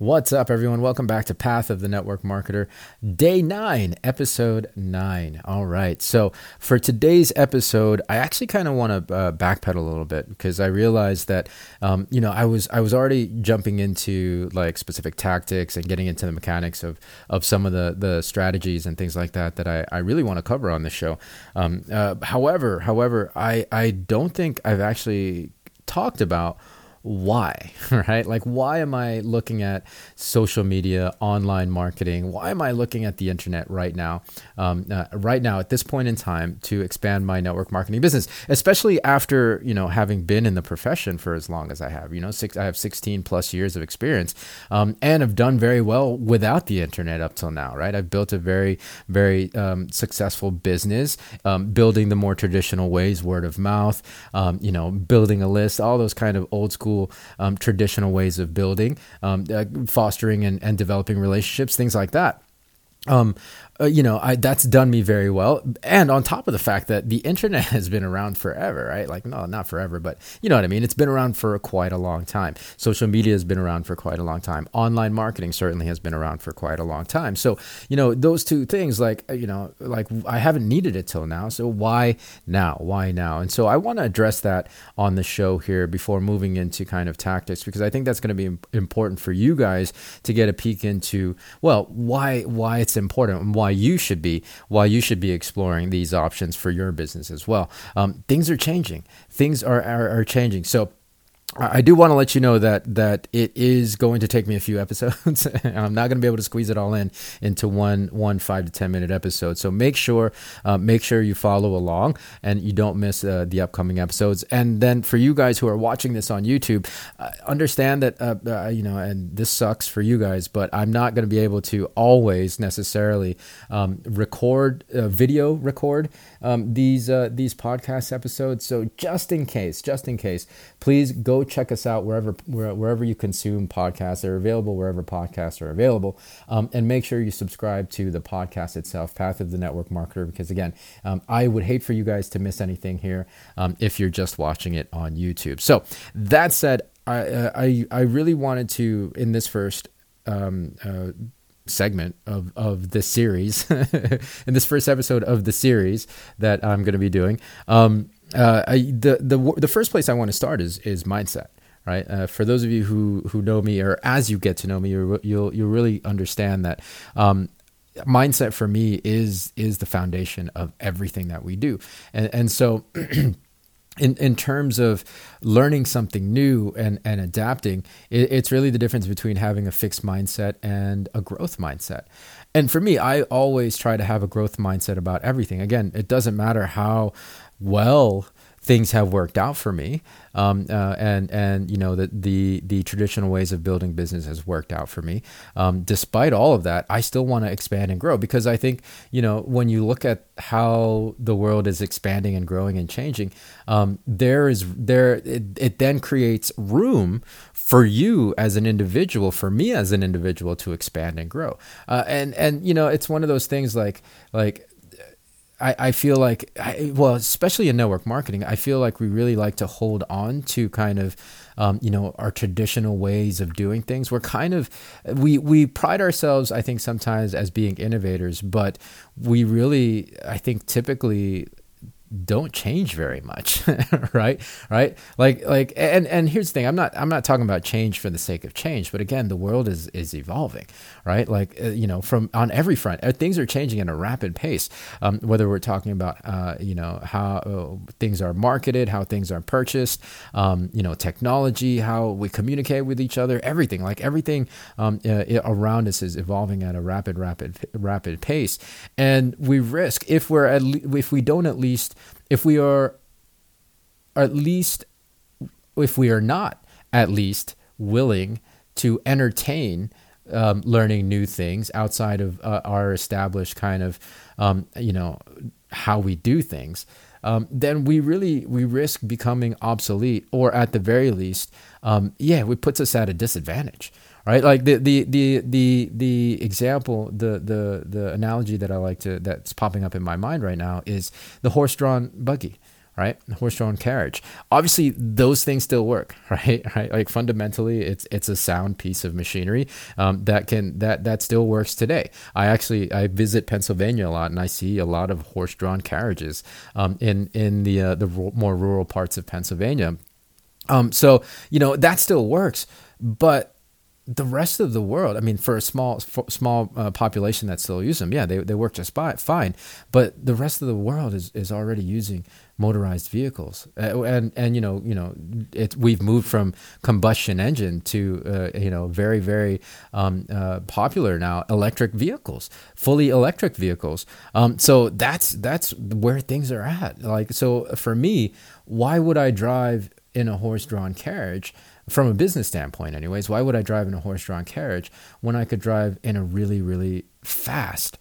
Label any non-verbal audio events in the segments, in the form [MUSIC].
What's up, everyone? Welcome back to Path of the Network Marketer, day nine, episode nine. All right. So, for today's episode, I actually kind of want to uh, backpedal a little bit because I realized that, um, you know, I was I was already jumping into like specific tactics and getting into the mechanics of of some of the the strategies and things like that that I, I really want to cover on this show. Um, uh, however, however, I I don't think I've actually talked about why, [LAUGHS] right? Like, why am I looking at social media, online marketing? Why am I looking at the internet right now, um, uh, right now at this point in time to expand my network marketing business, especially after, you know, having been in the profession for as long as I have, you know, six, I have 16 plus years of experience um, and have done very well without the internet up till now, right? I've built a very, very um, successful business, um, building the more traditional ways, word of mouth, um, you know, building a list, all those kind of old school um, traditional ways of building, um, uh, fostering and, and developing relationships, things like that. Um, uh, you know, I, that's done me very well. And on top of the fact that the [LAUGHS] internet has been around forever, right? Like, no, not forever, but you know what I mean? It's been around for quite a long time. Social media has been around for quite a long time. Online marketing certainly has been around for quite a long time. So, you know, those two things, like, uh, you know, like I haven't needed it till now. So why now? Why now? And so I want to address that on the show here before moving into kind of tactics, because I think that's going to be important for you guys to get a peek into, well, why, why it's important and why why you should be why you should be exploring these options for your business as well. Um, things are changing. Things are, are, are changing. So I do want to let you know that that it is going to take me a few episodes. [LAUGHS] I'm not going to be able to squeeze it all in into one one five to ten minute episode. So make sure uh, make sure you follow along and you don't miss uh, the upcoming episodes. And then for you guys who are watching this on YouTube, uh, understand that uh, uh, you know, and this sucks for you guys, but I'm not going to be able to always necessarily um, record uh, video record um, these these podcast episodes. So just in case, just in case, please go check us out wherever wherever you consume podcasts. They're available wherever podcasts are available, um, and make sure you subscribe to the podcast itself, Path of the Network Marketer, because again, um, I would hate for you guys to miss anything here um, if you're just watching it on YouTube. So that said, I uh, I, I really wanted to in this first. Um, uh, segment of, of this series [LAUGHS] in this first episode of the series that I'm going to be doing. Um, uh, I, the the the first place I want to start is is mindset. Right. Uh, for those of you who who know me, or as you get to know me, you'll you'll, you'll really understand that um, mindset for me is is the foundation of everything that we do, and and so. [CLEARS THROAT] in, in terms of learning something new and, and adapting, it, it's really the difference between having a fixed mindset and a growth mindset. And for me, I always try to have a growth mindset about everything. Again, it doesn't matter how well things have worked out for me. Um, uh, and and you know the, the the traditional ways of building business has worked out for me. Um, despite all of that I still want to expand and grow because I think you know when you look at how the world is expanding and growing and changing um, there is there it, it then creates room for you as an individual for me as an individual to expand and grow. Uh, and and you know it's one of those things like like I, I feel like, I, well, especially in network marketing, I feel like we really like to hold on to kind of, um, you know, our traditional ways of doing things. We're kind of, we, we pride ourselves, I think, sometimes as being innovators, but we really, I think, typically don't change very much [LAUGHS] right? Right? Like like and and here's the thing i'm not i'm not talking about change for the sake of change but again the world is is evolving right? Like uh, you know from on every front uh, things are changing at a rapid pace. Um, whether we're talking about uh, you know how uh, things are marketed how things are purchased um, you know technology how we communicate with each other everything like everything um, uh, around us is evolving at a rapid rapid rapid pace. And we risk if we're at le- if we don't at least if we are at least if we are not at least willing to entertain um, learning new things outside of uh, our established kind of um, you know how we do things um, then we really we risk becoming obsolete or at the very least um, yeah it puts us at a disadvantage right like the the the the the example the the the analogy that i like to that's popping up in my mind right now is the horse drawn buggy right? Horse-drawn carriage. Obviously, those things still work, [LAUGHS] right? Right? Like fundamentally, it's it's a sound piece of machinery um, that can that that still works today. I actually I visit Pennsylvania a lot, and I see a lot of horse-drawn carriages um, in in the uh, the more rural parts of Pennsylvania. Um, so you know that still works, but the rest of the world, I mean, for a small small uh, population that still use them, yeah, they, they work just fine. But the rest of the world is, is already using motorized vehicles, uh, and and you know you know it, we've moved from combustion engine to uh, you know very very um, uh, popular now electric vehicles, fully electric vehicles. Um, so that's that's where things are at. Like so for me, why would I drive in a horse drawn carriage? From a business standpoint, anyways, why would I drive in a horse drawn carriage when I could drive in a really, really fast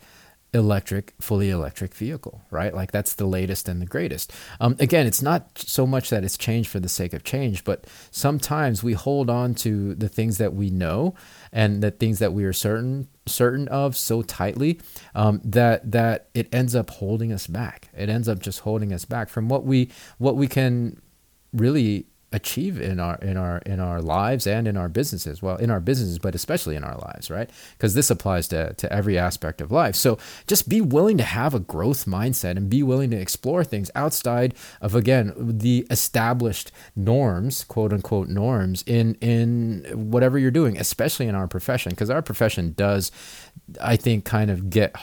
electric, fully electric vehicle, right? Like that's the latest and the greatest. Um, again, it's not so much that it's changed for the sake of change, but sometimes we hold on to the things that we know and the things that we are certain certain of so tightly um, that that it ends up holding us back. It ends up just holding us back from what we what we can really achieve in our in our in our lives and in our businesses. Well in our businesses but especially in our lives right? Because this applies to, to every aspect of life. So just be willing to have a growth mindset and be willing to explore things outside of again the established norms quote unquote norms in in whatever you're doing especially in our profession. Because our profession does i think kind of get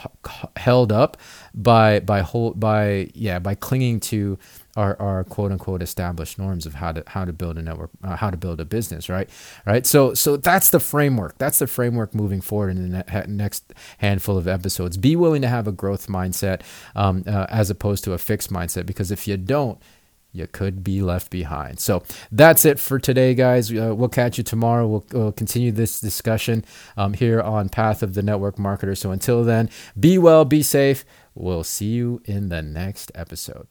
held up by by whole by yeah by clinging to our, our quote unquote established norms of how to how to build a network, uh, how to build a business, right? Right. So so that's the framework. That's the framework moving forward in the ne- next handful of episodes. Be willing to have a growth mindset um, uh, as opposed to a fixed mindset, because if you don't, you could be left behind. So that's it for today, guys. Uh, we'll catch you tomorrow. We'll, we'll continue this discussion um, here on Path of the Network Marketer. So until then, be well, be safe. We'll see you in the next episode.